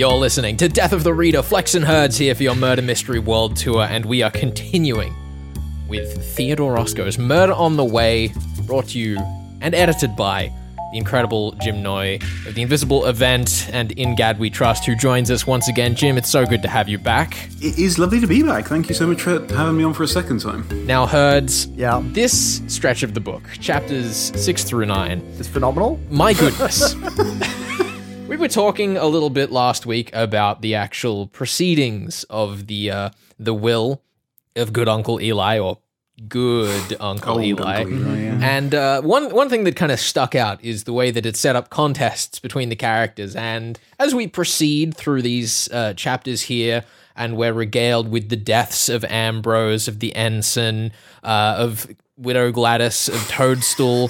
You're listening to Death of the Reader. Flex and Herds here for your Murder Mystery World Tour, and we are continuing with Theodore Roscoe's Murder on the Way, brought to you and edited by the incredible Jim Noy of the Invisible Event and In Gad We Trust, who joins us once again. Jim, it's so good to have you back. It is lovely to be back. Thank you so much for having me on for a second time. Now, Herds, Yeah. this stretch of the book, chapters six through nine, is phenomenal. My goodness. we were talking a little bit last week about the actual proceedings of the uh, the will of good Uncle Eli or good Uncle Old Eli. Uncle Eli, yeah. And uh, one one thing that kind of stuck out is the way that it set up contests between the characters. And as we proceed through these uh, chapters here, and we're regaled with the deaths of Ambrose, of the ensign, uh, of Widow Gladys, of Toadstool,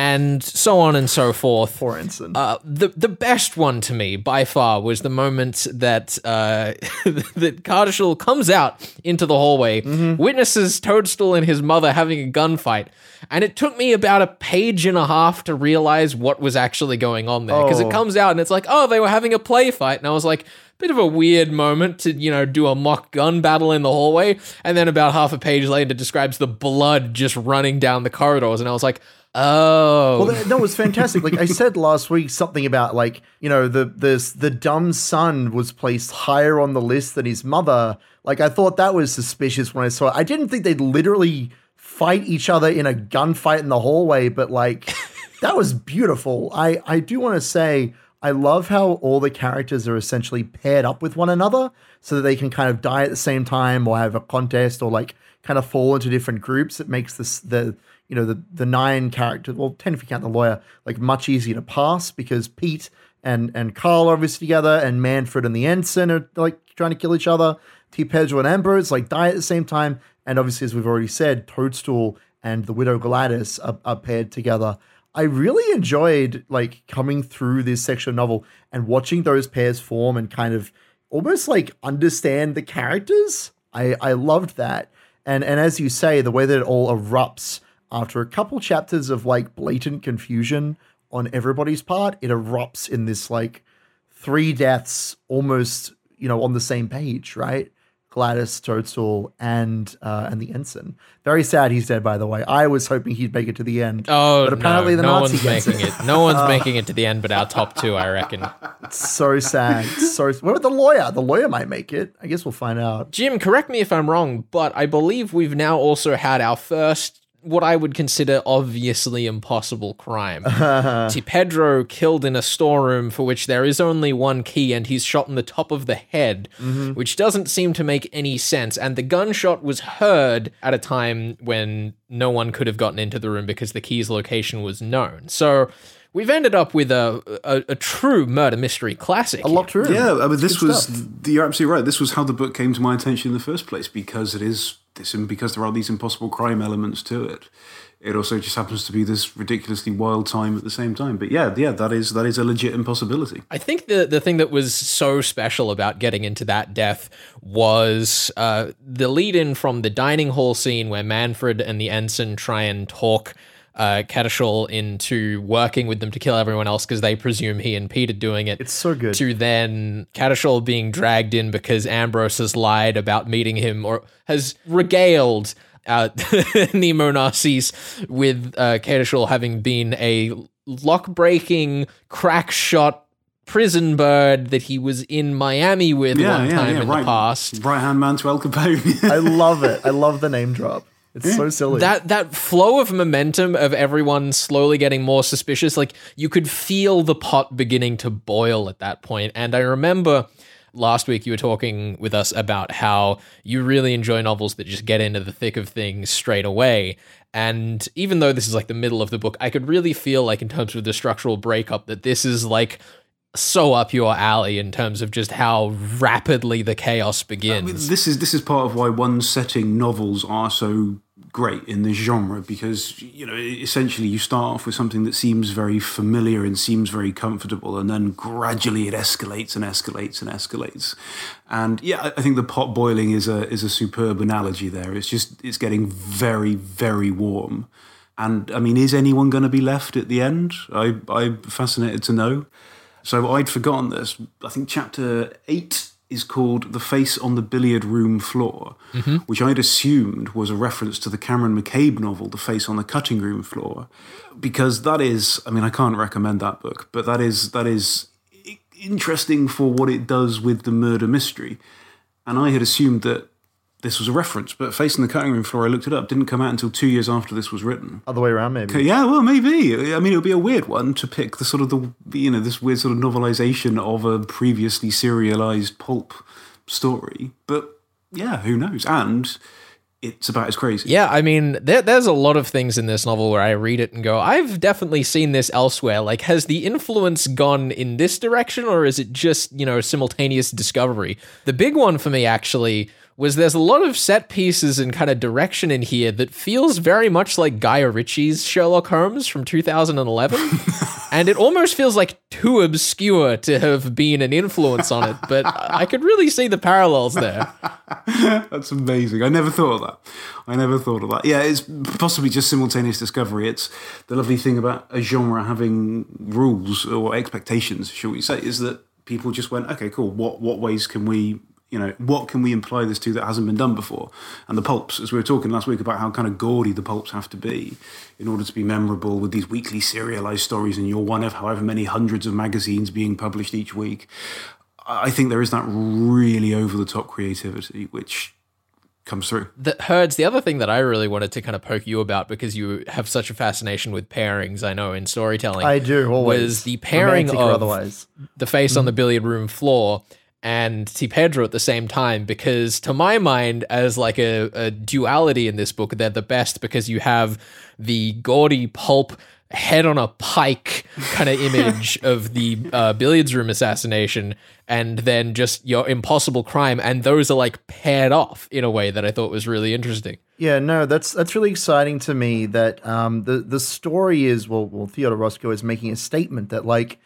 and so on and so forth. For instance, Uh, the the best one to me by far was the moment that uh, that Cardishal comes out into the hallway, witnesses Toadstool and his mother having a gunfight, and it took me about a page and a half to realize what was actually going on there because Oh. it comes out and it's like, oh, they were having a play fight, and I was like. Bit of a weird moment to, you know, do a mock gun battle in the hallway. And then about half a page later, it describes the blood just running down the corridors. And I was like, oh. well, that, that was fantastic. Like I said last week, something about like you know the the the dumb son was placed higher on the list than his mother. Like I thought that was suspicious when I saw it. I didn't think they'd literally fight each other in a gunfight in the hallway, but like that was beautiful. I I do want to say I love how all the characters are essentially paired up with one another so that they can kind of die at the same time or have a contest or like kind of fall into different groups. It makes this the you know the the nine characters, well ten if you count the lawyer, like much easier to pass because Pete and and Carl are obviously together and Manfred and the ensign are like trying to kill each other. T. Pedro and Ambrose like die at the same time, and obviously as we've already said, Toadstool and the Widow Gladys are, are paired together. I really enjoyed like coming through this section novel and watching those pairs form and kind of almost like understand the characters. I I loved that. And and as you say, the way that it all erupts after a couple chapters of like blatant confusion on everybody's part, it erupts in this like three deaths almost, you know, on the same page, right? Gladys, Toadstool, and uh, and the ensign. Very sad he's dead, by the way. I was hoping he'd make it to the end. Oh, but apparently no, the no Nazi one's making it. it. No one's making it to the end, but our top two, I reckon. so sad. So what about the lawyer? The lawyer might make it. I guess we'll find out. Jim, correct me if I'm wrong, but I believe we've now also had our first, what I would consider obviously impossible crime. T. Pedro killed in a storeroom for which there is only one key, and he's shot in the top of the head, mm-hmm. which doesn't seem to make any sense. And the gunshot was heard at a time when no one could have gotten into the room because the key's location was known. So. We've ended up with a, a, a true murder mystery classic. A locked room. Yeah, I mean, this Good was stuff. you're absolutely right. This was how the book came to my attention in the first place because it is this, and because there are these impossible crime elements to it. It also just happens to be this ridiculously wild time at the same time. But yeah, yeah, that is that is a legit impossibility. I think the the thing that was so special about getting into that death was uh, the lead in from the dining hall scene where Manfred and the ensign try and talk uh, Catashal into working with them to kill everyone else because they presume he and Pete are doing it. It's so good. To then Catashal being dragged in because Ambrose has lied about meeting him or has regaled uh, Nemo Narcisse with uh, Catashal having been a lock breaking, crack shot prison bird that he was in Miami with one time in the past. Right hand man to Al Capone. I love it. I love the name drop. It's so mm. silly. That that flow of momentum of everyone slowly getting more suspicious, like you could feel the pot beginning to boil at that point. And I remember last week you were talking with us about how you really enjoy novels that just get into the thick of things straight away. And even though this is like the middle of the book, I could really feel like in terms of the structural breakup that this is like so up your alley in terms of just how rapidly the chaos begins. this is this is part of why one setting novels are so great in this genre because you know essentially you start off with something that seems very familiar and seems very comfortable and then gradually it escalates and escalates and escalates. And yeah I- think the pot boiling is a is a superb analogy there. It's just it's getting very very warm. And i mean is anyone going to be left at the end? I i'm fascinated to know. So I'd forgotten this. I think chapter eight is called The Face on the Billiard Room Floor, mm-hmm. which I'd assumed was a reference to the Cameron McCabe novel, The Face on the Cutting Room Floor, because that is, I mean, I can't recommend that book, but that is, that is interesting for what it does with the murder mystery. And I had assumed that this was a reference, but Face on the Cutting Room Floor, I looked it up, didn't come out until two years after this was written. Other way around, maybe. Yeah, well, maybe. I mean, it would be a weird one to pick the sort of the, you know, this weird sort of novelization of a previously serialized pulp story. But yeah, who knows? And it's about as crazy. Yeah, I mean, there, there's a lot of things in this novel where I read it and go, I've definitely seen this elsewhere. Like, has the influence gone in this direction, or is it just, you know, simultaneous discovery? The big one for me, actually, was there's a lot of set pieces and kind of direction in here that feels very much like Guy Ritchie's Sherlock Holmes from 2011. and it almost feels like too obscure to have been an influence on it, but I could really see the parallels there. That's amazing. I never thought of that. I never thought of that. Yeah, it's possibly just simultaneous discovery. It's the lovely thing about a genre having rules or expectations, shall we say, is that people just went, okay, cool. What what ways can we you know, what can we imply this to that hasn't been done before? And the pulps, as we were talking last week about how kind of gaudy the pulps have to be in order to be memorable with these weekly serialized stories and you're one of however many hundreds of magazines being published each week. I think there is that really over the top creativity, which comes through. The herds, the other thing that I really wanted to kind of poke you about because you have such a fascination with pairings, I know, in storytelling. I do always. Was the pairing of otherwise. the face mm-hmm. on the billiard room floor and T. Pedro at the same time because to my mind as like a, a, duality in this book they're the best because you have the gaudy pulp head on a pike kind of image of the uh, billiards room assassination and then just your impossible crime and those are like paired off in a way that I thought was really interesting. Yeah, no, that's that's really exciting to me that um, the the story is well well Theodore Roscoe is making a statement that like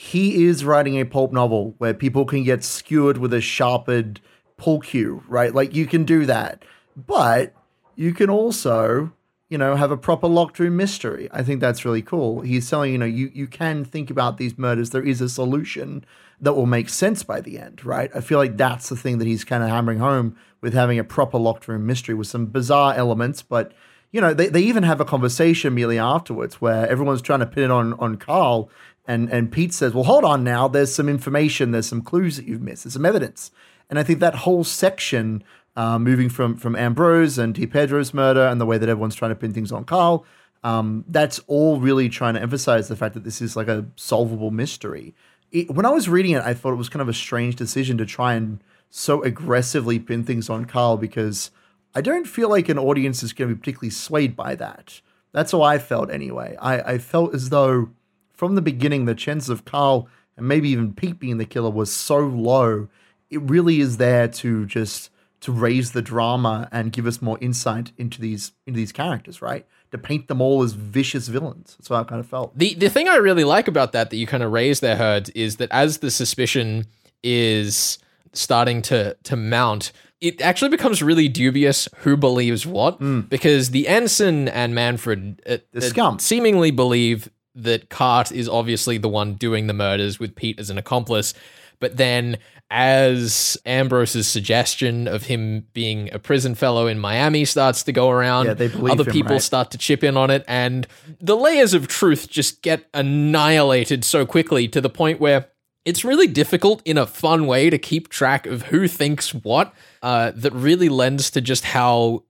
he is writing a pulp novel where people can get skewered with a sharpened pull cue, right? Like you can do that. But you can also, you know, have a proper locked room mystery. I think that's really cool. He's telling, you know, you, you can think about these murders. There is a solution that will make sense by the end, right? I feel like that's the thing that he's kind of hammering home with having a proper locked room mystery with some bizarre elements, but you know, they, they even have a conversation immediately afterwards where everyone's trying to pin it on on Carl and and Pete says, "Well, hold on now. There's some information. There's some clues that you've missed. There's some evidence." And I think that whole section, uh, moving from from Ambrose and T. Pedro's murder, and the way that everyone's trying to pin things on Carl, um, that's all really trying to emphasize the fact that this is like a solvable mystery. It, when I was reading it, I thought it was kind of a strange decision to try and so aggressively pin things on Carl because I don't feel like an audience is going to be particularly swayed by that. That's how I felt anyway. I, I felt as though from the beginning, the chances of Carl and maybe even Pete being the killer was so low. It really is there to just to raise the drama and give us more insight into these into these characters, right? To paint them all as vicious villains. That's what I kind of felt. The the thing I really like about that that you kind of raise there, Herd, is that as the suspicion is starting to to mount, it actually becomes really dubious who believes what mm. because the ensign and Manfred uh, the scum seemingly believe that Cart is obviously the one doing the murders with Pete as an accomplice. But then, as Ambrose's suggestion of him being a prison fellow in Miami starts to go around, yeah, other him, people right? start to chip in on it, and the layers of truth just get annihilated so quickly to the point where it's really difficult in a fun way to keep track of who thinks what. Uh, that really lends to just how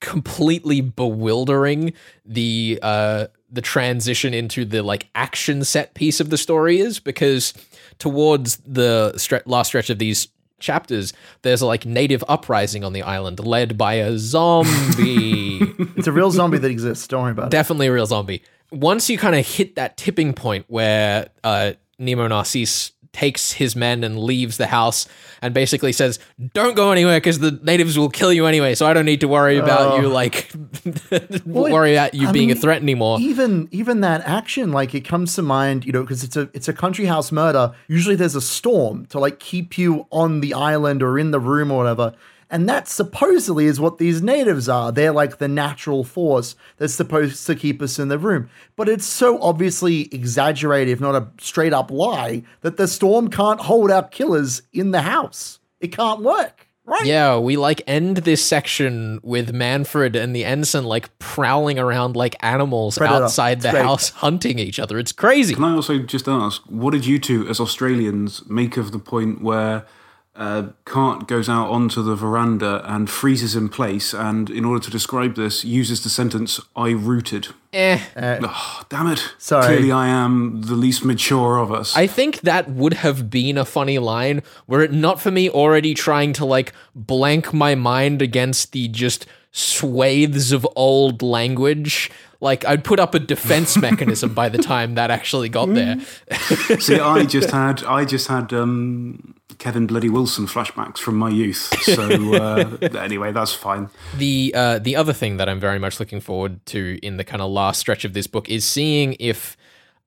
completely bewildering the uh, the transition into the like action set piece of the story is because towards the stre- last stretch of these chapters there's a like native uprising on the island led by a zombie. It's a real zombie that exists don't worry about definitely a real zombie. Once you kind of hit that tipping point where uh, nemo narcisse takes his men and leaves the house and basically says, "Don't go anywhere because the natives will kill you anyway. So I don't need to worry about you oh. like well, worry about you I being mean, a threat anymore." Even even that action, like it comes to mind, you know, because it's a it's a country house murder. Usually there's a storm to like keep you on the island or in the room or whatever. And that supposedly is what these natives are. They're like the natural force that's supposed to keep us in the room. But it's so obviously exaggerated, if not a straight up lie, that the storm can't hold our killers in the house. It can't work. Right. Yeah, we like end this section with Manfred and the ensign like prowling around like animals Predator. outside It's the great. house hunting each other. It's crazy. Can I also just ask, what did you two, as Australians, make of the point where uh, Cart goes out onto the veranda and freezes in place, and in order to describe this, uses the sentence "I rooted." Eh. Oh, damn it! Sorry. Clearly, I am the least mature of us. I think that would have been a funny line were it not for me already trying to like blank my mind against the just swathes of old language. Like I'd put up a defense mechanism by the time that actually got there. See, I just had, I just had um, Kevin Bloody Wilson flashbacks from my youth. So uh, anyway, that's fine. The uh, the other thing that I'm very much looking forward to in the kind of last stretch of this book is seeing if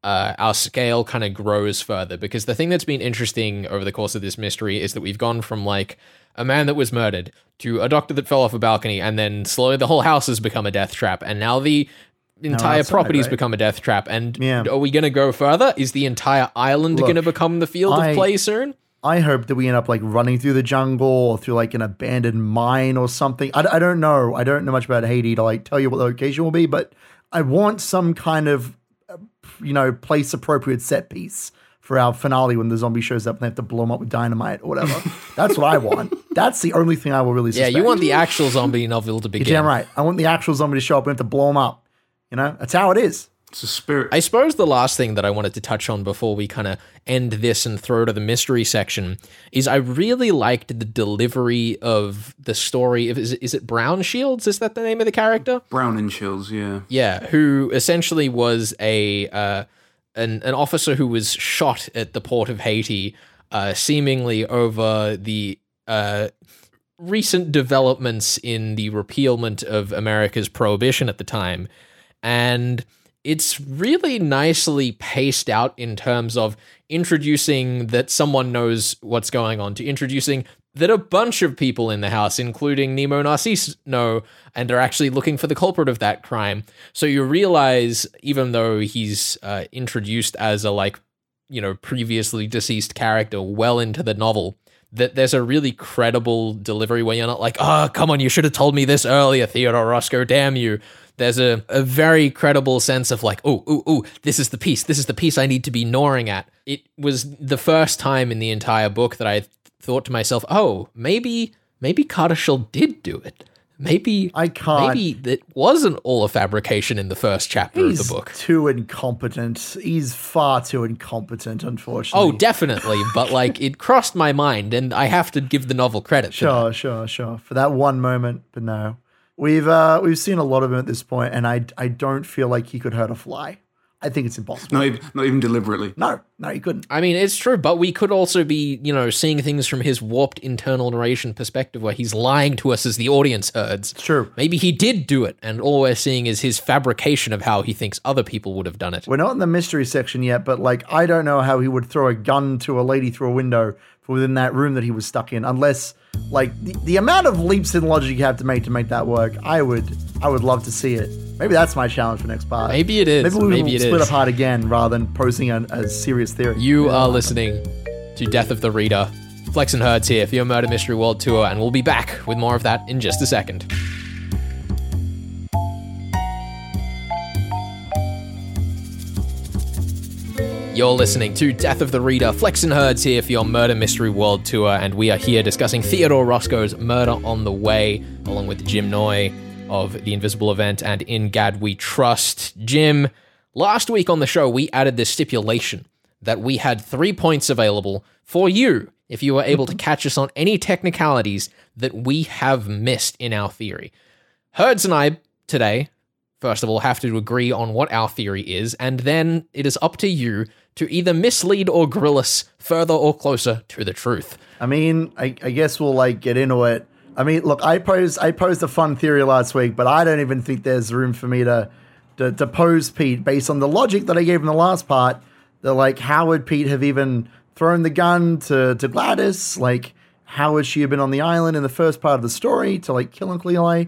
uh, our scale kind of grows further. Because the thing that's been interesting over the course of this mystery is that we've gone from like a man that was murdered to a doctor that fell off a balcony, and then slowly the whole house has become a death trap, and now the entire outside, property's right? become a death trap. And Yeah. are we going to go further? Is the entire island going to become the field I- of play soon? I hope that we end up like running through the jungle or through like an abandoned mine or something. I, I don't know. I don't know much about Haiti to like tell you what the location will be, but I want some kind of, you know, place appropriate set piece for our finale when the zombie shows up and they have to blow him up with dynamite or whatever. That's what I want. That's the only thing I will really say. Yeah, you want the actual zombie novel to begin. You're damn right. I want the actual zombie to show up and have to blow him up. You know, that's how it is. It's a spirit. I suppose the last thing that I wanted to touch on before we kind of end this and throw to the mystery section is I really liked the delivery of the story. Of, is, it, is it Brown Shields? Is that the name of the character? Brown and Shields, yeah. Yeah, who essentially was a uh, an an officer who was shot at the port of Haiti, uh, seemingly over the uh, recent developments in the repealment of America's prohibition at the time, and it's really nicely paced out in terms of introducing that someone knows what's going on to introducing that a bunch of people in the house, including Nemo Narcisse, know and are actually looking for the culprit of that crime. So you realize, even though he's uh, introduced as a like, you know, previously deceased character well into the novel, that there's a really credible delivery where you're not like, oh, come on, you should have told me this earlier, Theodore Roscoe, damn you. There's a, a very credible sense of like, oh, oh, oh, this is the piece. This is the piece I need to be gnawing at. It was the first time in the entire book that I thought to myself, oh, maybe, maybe Cardashall did do it. Maybe I can't- Maybe that wasn't all a fabrication in the first chapter He's of the book. too incompetent. He's far too incompetent, unfortunately. Oh, definitely. but like, it crossed my mind, and I have to give the novel credit. for. Sure, sure, sure. For that one moment, but no. We've uh we've seen a lot of him at this point, and I I don't feel like he could hurt a fly. I think it's impossible. Not even, not even deliberately. No, no, he couldn't. I mean, it's true, but we could also be, you know, seeing things from his warped internal narration perspective where he's lying to us as the audience herds. It's true. Maybe he did do it, and all we're seeing is his fabrication of how he thinks other people would have done it. We're not in the mystery section yet, but like I don't know how he would throw a gun to a lady through a window from within that room that he was stuck in, unless like the, the amount of leaps in logic you have to make to make that work. I would I would love to see it. Maybe that's my challenge for next part. Maybe it is. Maybe we Maybe will it split is. apart again rather than posing a, a serious theory. You are listening to Death of the Reader. Flex and Herds here for your Murder Mystery World Tour, and we'll be back with more of that in just a second. You're listening to Death of the Reader. Flex and Herds here for your Murder Mystery World Tour, and we are here discussing Theodore Roscoe's Murder on the Way, along with Jim Noy of The Invisible Event and In Gad We Trust. Jim, last week on the show, we added this stipulation that we had three points available for you if you were able to catch us on any technicalities that we have missed in our theory. Herds and I today, first of all, have to agree on what our theory is, and then it is up to you to either mislead or grill us further or closer to the truth. I mean, I, I guess we'll like get into it. I mean, look, I posed I posed a fun theory last week, but I don't even think there's room for me to to, to pose Pete based on the logic that I gave in the last part. That like, how would Pete have even thrown the gun to to Gladys? Like, how has she have been on the island in the first part of the story to like kill Uncle Eli?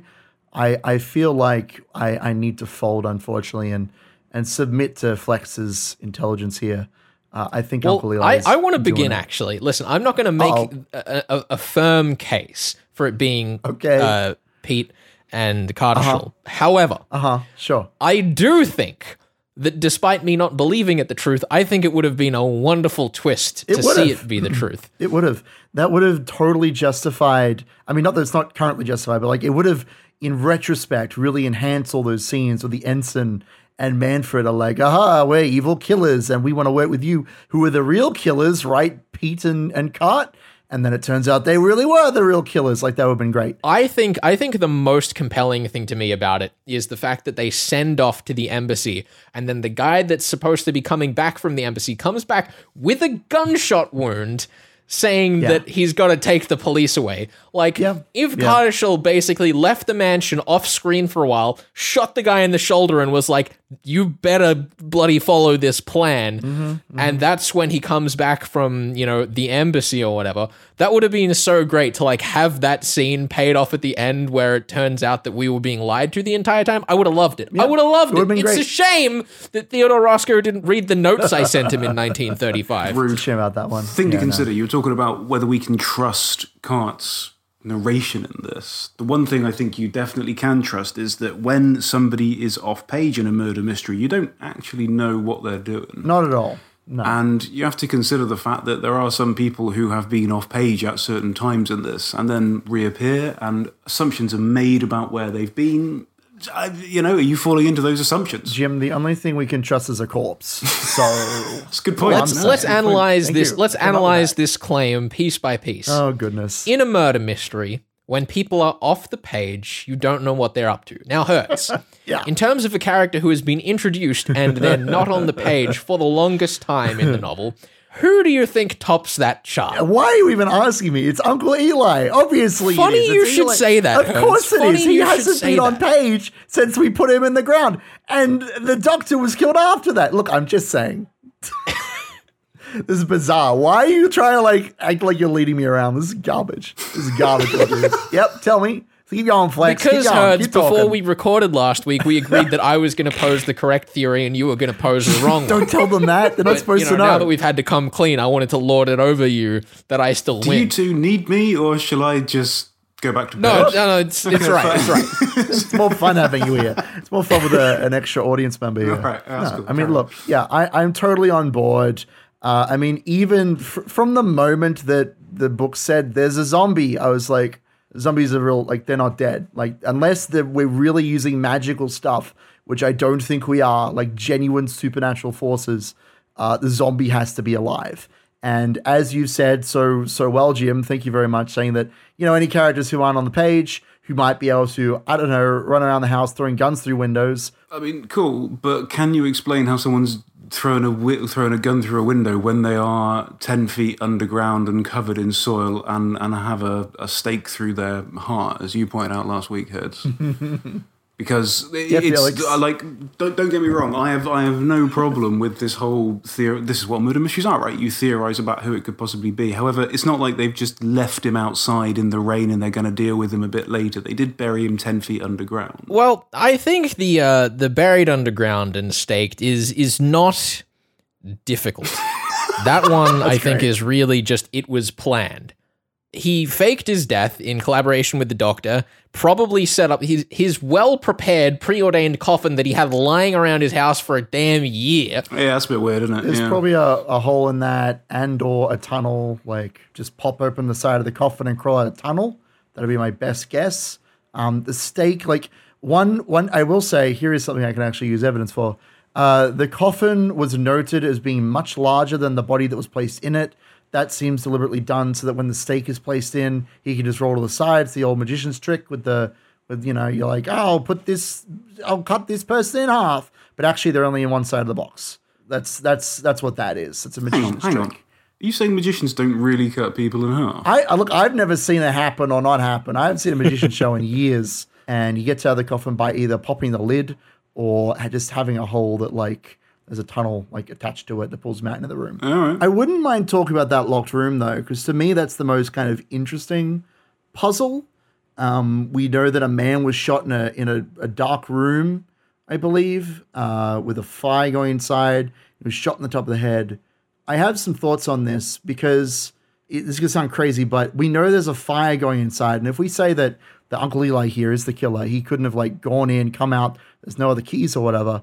I I feel like I I need to fold unfortunately and and submit to Flex's intelligence here. Uh, I think Uncle Well, Eli. I, I want to begin it. actually. Listen, I'm not going to make a, a, a firm case for it being Okay. uh, Pete and Carter Uh-huh. However, Uh huh. Sure. I do think that despite me not believing it the truth, I think it would have been a wonderful twist It to see have. it be the truth. It would have. That would have totally justified. I mean, not that it's not currently justified, but like it would have, in retrospect, really enhanced all those scenes with the ensign and Manfred are like, aha, we're evil killers and we want to work with you. Who are the real killers, right? Pete and, and Cart. And then it turns out they really were the real killers. Like, that would have been great. I think I think the most compelling thing to me about it is the fact that they send off to the embassy and then the guy that's supposed to be coming back from the embassy comes back with a gunshot wound saying Yeah. that he's got to take the police away. Like Yeah. if Yeah. Carter basically left the mansion off screen for a while, shot the guy in the shoulder and was like, "You better bloody follow this plan." Mm-hmm, And that's when he comes back from, you know, the embassy or whatever. That would have been so great to like have that scene paid off at the end where it turns out that we were being lied to the entire time. I would have loved it. I would have loved it it. been It's great. a shame that Theodore Roscoe didn't read the notes I sent him in 1935. Rude. Shame about that one. thing to Yeah, no. consider. you're talking about whether we can trust Cart's narration in this. The one thing I think you definitely can trust is that when somebody is off page in a murder mystery, you don't actually know what they're doing. Not at all. No. And you have to consider the fact that there are some people who have been off page at certain times in this and then reappear, and assumptions are made about where they've been. I- You know, are you falling into those assumptions? Jim, the only thing we can trust is a corpse. So, it's a good point. Let's let's good analyze Thank this. you. Let's Come analyze this claim piece by piece. oh goodness. in a murder mystery, when people are off the page, you don't know what they're up to. Now, hurts. Yeah. In terms of a character who has been introduced and they're not on the page for the longest time in the novel, who do you think tops that chart? Why are you even asking me? It's Uncle Eli. Obviously, Funny is. you should Eli. say that, Of Hertz. course it Funny is. He hasn't been on page since we put him in the ground, and the doctor was killed after that. Look, I'm just saying. this is bizarre. Why are you trying to like act like you're leading me around? This is garbage. This is garbage. it yep, tell me. Keep going, Flex. Because Keep going. Hertz, Keep before talking. we recorded last week, we agreed that I was going to pose the correct theory and you were going to pose the wrong one. don't tell them that. They're not But, supposed you know, to know. Now that we've had to come clean, I wanted to lord it over you that I still win. Do win. you two need me, or shall I just go back to no, bed? no, no, it's, it's right. It's right. it's more fun having you here. It's more fun with a, an extra audience member here. All right, that's No, cool. I mean, Carry look, yeah, I, I'm totally on board. Uh, I mean, even fr- from the moment that the book said there's a zombie, I was like, zombies are real, like, they're not dead. Like, unless we're really using magical stuff, which I don't think we are, like genuine supernatural forces, uh, the zombie has to be alive. And as you've said so so well, Jim, thank you very much, saying that you know any characters who aren't on the page who might be able to I don't know run around the house throwing guns through windows. I mean, cool, but can you explain how someone's thrown a wi- thrown a gun through a window when they are ten feet underground and covered in soil and and have a, a stake through their heart, as you pointed out last week, Heads? Because Yeah, it's Felix. Like don't, don't get me wrong. I have I have no problem with this whole theory. This is what murder mysteries are, right? You theorize about who it could possibly be. However, it's not like they've just left him outside in the rain and they're going to deal with him a bit later. They did bury him ten feet underground. Well, I think the uh, the buried underground and staked is is not difficult. that one I think great. is really just it was planned. He faked his death in collaboration with the doctor, probably set up his his well prepared preordained coffin that he had lying around his house for a damn year. Yeah, that's a bit weird, isn't it? There's yeah. probably a, a hole in that and or a tunnel. Like just pop open the side of the coffin and crawl out a tunnel. That'd be my best guess. Um, the stake, like one one, I will say here is something I can actually use evidence for. Uh, the coffin was noted as being much larger than the body that was placed in it. That seems deliberately done so that when the stake is placed in, he can just roll to the side. It's the old magician's trick with the with you know you're like, oh, I'll put this, I'll cut this person in half, but actually they're only in one side of the box. That's that's that's what that is. It's a Hang on, magician's hang trick. on. Are you saying magicians don't really cut people in half? I, I look. I've never seen it happen or not happen. I haven't seen a magician show in years, and you get out of the coffin by either popping the lid or just having a hole that like There's a tunnel like attached to it that pulls him out into the room. Right. I wouldn't mind talking about that locked room though, because to me that's the most kind of interesting puzzle. Um, we know that a man was shot in a in a, a dark room, I believe, uh, with a fire going inside. He was shot in the top of the head. I have some thoughts on this because it, this is gonna sound crazy, but we know there's a fire going inside, and if we say that the Uncle Eli here is the killer, he couldn't have like gone in, come out. There's no other keys or whatever.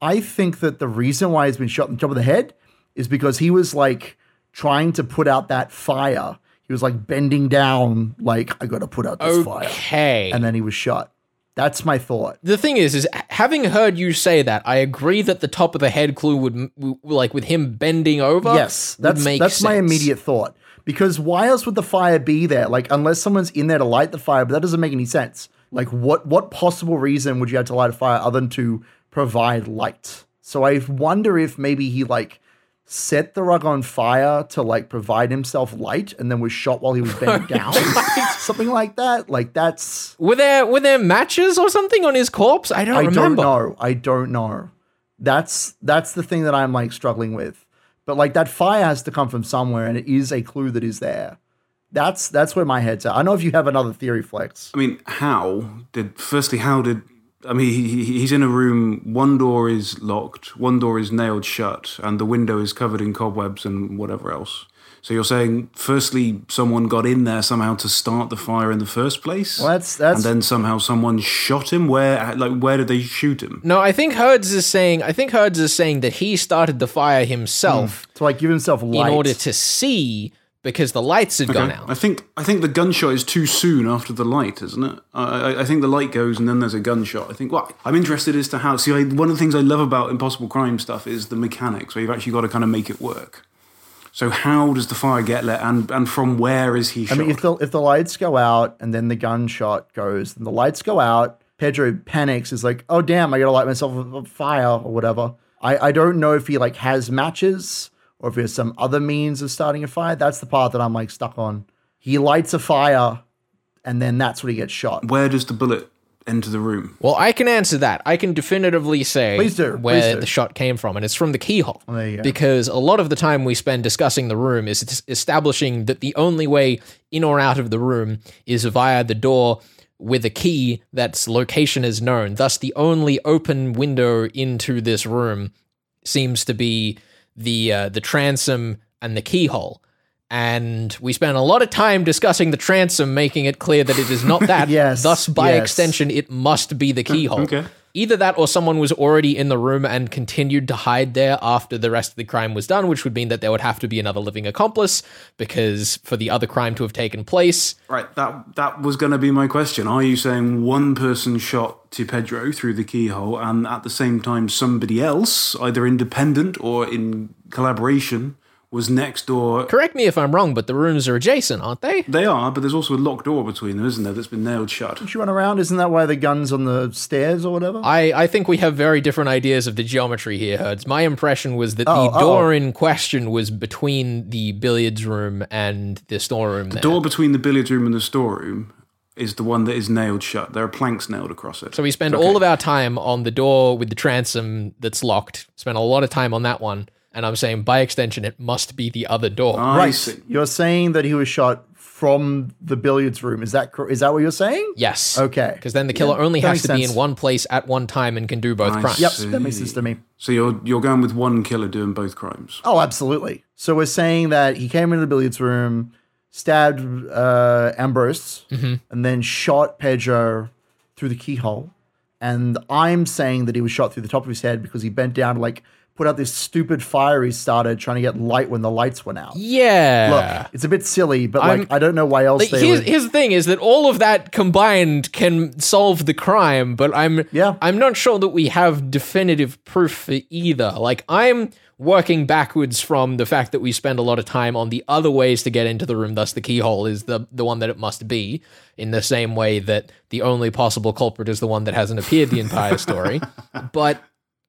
I think that the reason why he's been shot in the top of the head is because he was like trying to put out that fire. He was like bending down, like I got to put out this fire, Okay. and then he was shot. That's my thought. the thing is, is having heard you say that, I agree that the top of the head clue would, like, with him bending over. Yes, that's that's my immediate thought. Because why else would the fire be there? Like unless someone's in there to light the fire, but that doesn't make any sense. Like what what possible reason would you have to light a fire other than to provide light? So I wonder if maybe he like set the rug on fire to like provide himself light and then was shot while he was bent down. Something like that. Like that's Were there were there matches or something on his corpse? I don't remember. I remember. don't know. I don't know. That's that's the thing that I'm like struggling with. But like that fire has to come from somewhere, and it is a clue that is there. That's that's where my head's at. I don't know if you have another theory, Flex. I mean, how did? Firstly, how did? I mean, he, he- he's in a room. One door is locked. One door is nailed shut, and the window is covered in cobwebs and whatever else. So you're saying, firstly, someone got in there somehow to start the fire in the first place, Well, that's that's and then somehow someone shot him. Where, like, where did they shoot him? No, I think Herds is saying I think Herds is saying that he started the fire himself hmm. to like give himself light. in order to see because the lights had gone out. I think I think the gunshot is too soon after the light, isn't it? I, I, I think the light goes and then there's a gunshot. I think. Well, I'm interested as to how. See, I, one of the things I love about impossible crime stuff is the mechanics, where you've actually got to kind of make it work. So how does the fire get lit, and and from where is he I shot? mean, if the if the lights go out and then the gunshot goes, and the lights go out, Pedro panics. Is like, oh damn, I gotta light myself a a fire or whatever. I I don't know if he like has matches or if he has some other means of starting a fire. That's the part that I'm like stuck on. He lights a fire, and then that's when he gets shot. where does the bullet enter the room? Well, I can answer that. I can definitively say Please do, where please do. the shot came from, and it's from the keyhole. there you go. Because a lot of the time we spend discussing the room is es- establishing that the only way in or out of the room is via the door with a key that's location is known. Thus, the only open window into this room seems to be the uh, the transom and the keyhole. And we spent a lot of time discussing the transom, making it clear that it is not that. Yes, Thus, by yes. extension, it must be the keyhole. okay. Either that or someone was already in the room and continued to hide there after the rest of the crime was done, which would mean that there would have to be another living accomplice because for the other crime to have taken place. Right, that that was going to be my question. Are you saying one person shot to Pedro through the keyhole, and at the same time somebody else, either independent or in collaboration, was next door Correct me if I'm wrong, but the rooms are adjacent, aren't they? They are, but there's also a locked door between them, isn't there? That's been nailed shut. Don't you run around? Isn't that why the gun's on the stairs or whatever? I, I think we have very different ideas of the geometry here, Herds. My impression was that Oh, the oh. door in question was between the billiards room and the storeroom. there. Door between the billiards room and the storeroom is the one that is nailed shut. There are planks nailed across it. So we spend all of our time on the door with the transom that's locked. Spend a lot of time on that one. And I'm saying, by extension, it must be the other door. I right. see. You're saying that he was shot from the billiards room. Is that cor- is that what you're saying? Yes. Okay. Because then the killer Yeah, only has makes to be in one place at one time and can do both I crimes. Yep, that makes sense to me. So you're you're going with one killer doing both crimes. Oh, absolutely. So we're saying that he came into the billiards room, stabbed uh, Ambrose, Mm-hmm. and then shot Pedro through the keyhole. And I'm saying that he was shot through the top of his head because he bent down to like put out this stupid fire he started trying to get light when the lights went out. Yeah. Look, it's a bit silly, but I'm- like I don't know why else Like, they here's, would. here's the thing: is that all of that combined can solve the crime, but I'm Yeah. I'm not sure that we have definitive proof for either. Like I'm working backwards from the fact that we spend a lot of time on the other ways to get into the room. Thus, the keyhole is the the one that it must be. In the same way that the only possible culprit is the one that hasn't appeared the entire story, but.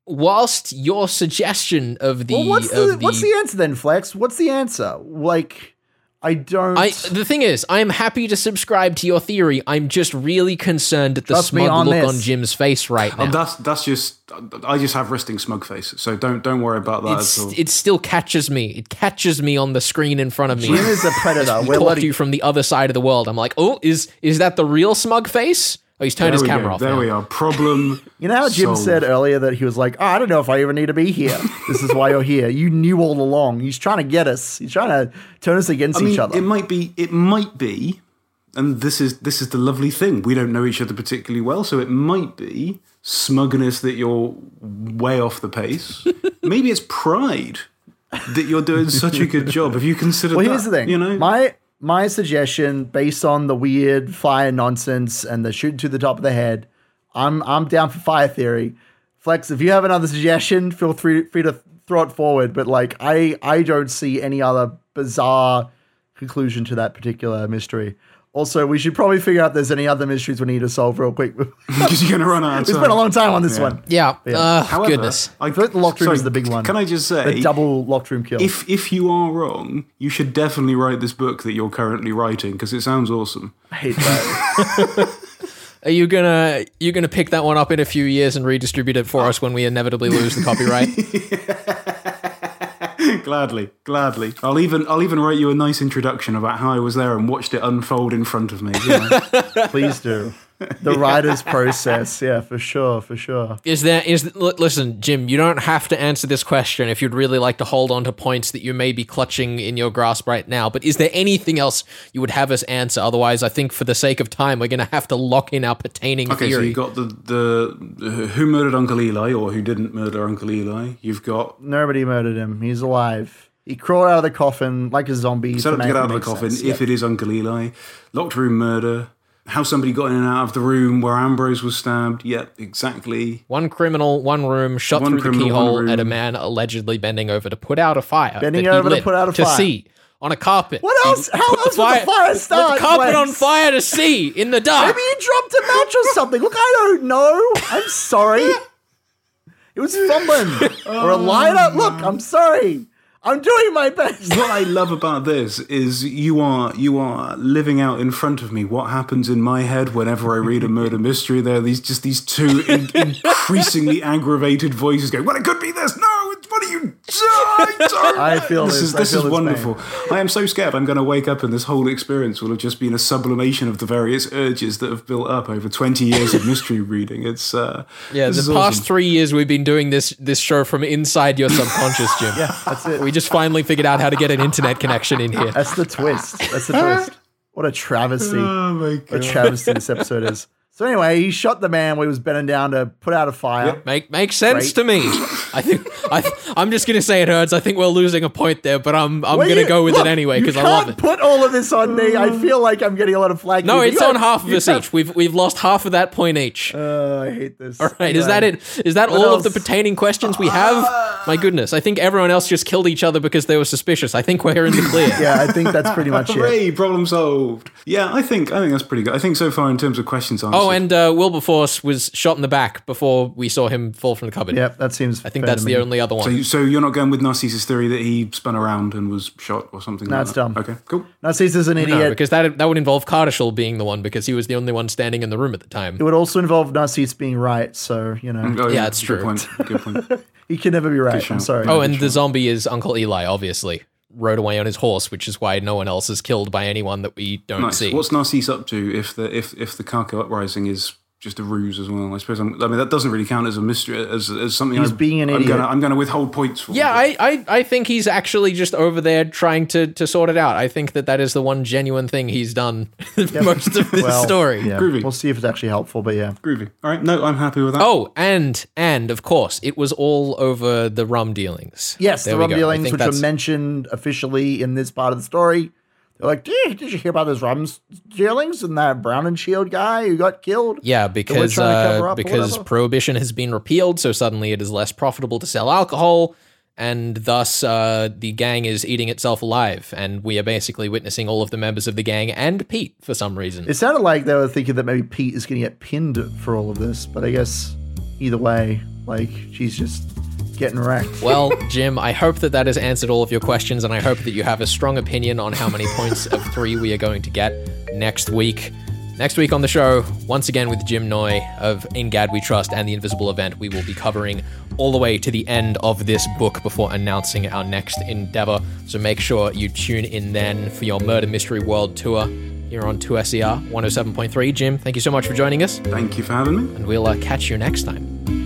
Whilst your suggestion of the well, what's of the, what's the answer then, Flex? What's the answer? Like, I don't. I the thing is, I am happy to subscribe to your theory. I'm just really concerned at the Trust smug on look this. on Jim's face right now. And that's that's just I just have resting smug face, so don't don't worry about that It's, at all. it still catches me. It catches me on the screen in front of me. Jim is a predator. We're talk to you from the other side of the world. I'm like, oh, is is that the real smug face? Oh, he's turned there his camera go. off. There now. we are. Problem. You know how Jim solved. said earlier that he was like, oh, I don't know if I even need to be here. This is why you're here. You knew all along. He's trying to get us. He's trying to turn us against I mean, each other. it might be. It might be. And this is this is the lovely thing. We don't know each other particularly well, so it might be smugness that you're way off the pace. Maybe it's pride that you're doing such a good job. Have you considered well, that? here's the thing. You know, my my suggestion, based on the weird fire nonsense and the shooting to the top of the head, I'm I'm down for fire theory. Flex, if you have another suggestion, feel free free to throw it forward. But like, I I don't see any other bizarre conclusion to that particular mystery. Also, we should probably figure out if there's any other mysteries we need to solve real quick. because you're going to run out of We time. spent a long time on this Yeah. one. Yeah. Uh, However, goodness. I, thought the locked room sorry, is the big one. Can I just say, The double locked room kill. if if you are wrong, you should definitely write this book that you're currently writing because it sounds awesome. I hate that. Are you gonna you gonna pick that one up in a few years and redistribute it for us when we inevitably lose the copyright? gladly, gladly. I'll even I'll even write you a nice introduction about how I was there and watched it unfold in front of me. you know? Please do. The writer's process. Yeah, for sure, for sure. Is there is listen, Jim? You don't have to answer this question if you'd really like to hold on to points that you may be clutching in your grasp right now. But is there anything else you would have us answer? Otherwise, I think for the sake of time, we're going to have to lock in our pertaining okay, so you've got the, the the who murdered Uncle Eli or who didn't murder Uncle Eli. You've got Nobody murdered him. He's alive. He crawled out of the coffin like a zombie. set up to get out of the coffin sense. if Yep. it is Uncle Eli. Locked room murder. How somebody got in and out of the room where Ambrose was stabbed. Yep, exactly. One criminal, one room, shot One through the criminal, one keyhole at a man allegedly bending over to put out a fire. Bending that he over to put out a to fire. see on a carpet. What He else? How put else would the fire start, Lit the carpet Flex? on fire to see in the dark. Maybe he dropped a match or something. Look, I don't know. I'm sorry. It was fumbling or a lighter. Look, I'm sorry. I'm doing my best. what I love about this is you are you are living out in front of me what happens in my head whenever I read a murder mystery. There are these just these two in, increasingly aggravated voices going, "Well, it could be this. No, it's what are you doing?" Don't." I feel this this. is this is this wonderful. I am so scared. I'm going to wake up and this whole experience will have just been a sublimation of the various urges that have built up over 20 years of mystery reading. It's uh, Yeah, the past awesome. three years we've been doing this this show from inside your subconscious, Jim. Yeah, that's it. We just finally figured out how to get an internet connection in here. That's the twist. That's the twist. What a travesty. Oh my What a travesty this episode is. So anyway, he shot the man when he was bending down to put out a fire. Make makes sense Right. to me. I think I I'm just gonna say it hurts. I think we're losing a point there, but I'm I'm Well, gonna you- go with look, it anyway because I love can't it. Put all of this on me. I feel like I'm getting a lot of flag. No, it's on half of you us have- each. We've we've lost half of that point each. Uh, I hate this. All right, is that it? Is that What all of the pertaining questions we have? My goodness, I think everyone else just killed each other because they were suspicious. I think we're in the clear. Yeah, I think that's pretty much it. Hooray! Problem solved. Yeah, I think I think that's pretty good. I think so far in terms of questions answered. Oh, and uh, Wilberforce was shot in the back before we saw him fall from the cupboard. Yep, that seems. I think that's the only other so, one. you- so you're not going with Narcissus' theory that he spun around and was shot or something? No, like it's that? dumb. Okay, cool. Narcissus is an No, idiot. because that that would involve Cardishall being the one because he was the only one standing in the room at the time. it would also involve Narcissus being right. So you know, Oh, Yeah, it's good true. Point. Good point. he can never be right. I'm sorry. Oh, and the zombie is Uncle Eli, obviously. Rode away on his horse, which is why no one else is killed by anyone that we don't nice. see. What's Narcissus up to if the if if the Caco uprising is just a ruse as well? I suppose. I'm, I mean, that doesn't really count as a mystery as, as something. He's I'm, being an I'm idiot. Gonna, I'm going to withhold points for. yeah, I, I, I think he's actually just over there trying to, to sort it out. I think that that is the one genuine thing he's done most of this well, story. Yeah, Groovy. we'll see if it's actually helpful. But yeah, groovy. All right, no, I'm happy with that. Oh, and and of course, it was all over the rum dealings. yes, There the rum go. Dealings, which were that's- mentioned officially in this part of the story. They're like, did, did you hear about those rum s- dealings and that Brown and Shield guy who got killed? Yeah, because trying to cover uh, because prohibition has been repealed, so suddenly it is less profitable to sell alcohol, and thus uh, the gang is eating itself alive, and we are basically witnessing all of the members of the gang and Pete for some reason. It sounded like they were thinking that maybe Pete is going to get pinned for all of this, but I guess either way, like she's just getting wrecked. Well, Jim, I hope that that has answered all of your questions, and I hope that you have a strong opinion on how many points of three we are going to get next week. Next week on the show, once again with Jim Noy of In Gad We Trust and the Invisible Event, we will be covering all the way to the end of this book before announcing our next endeavor. So make sure you tune in then for your Murder Mystery World Tour here on 2SER 107.3. Jim, thank you so much for joining us, Thank you for having me. and we'll uh, catch you next time.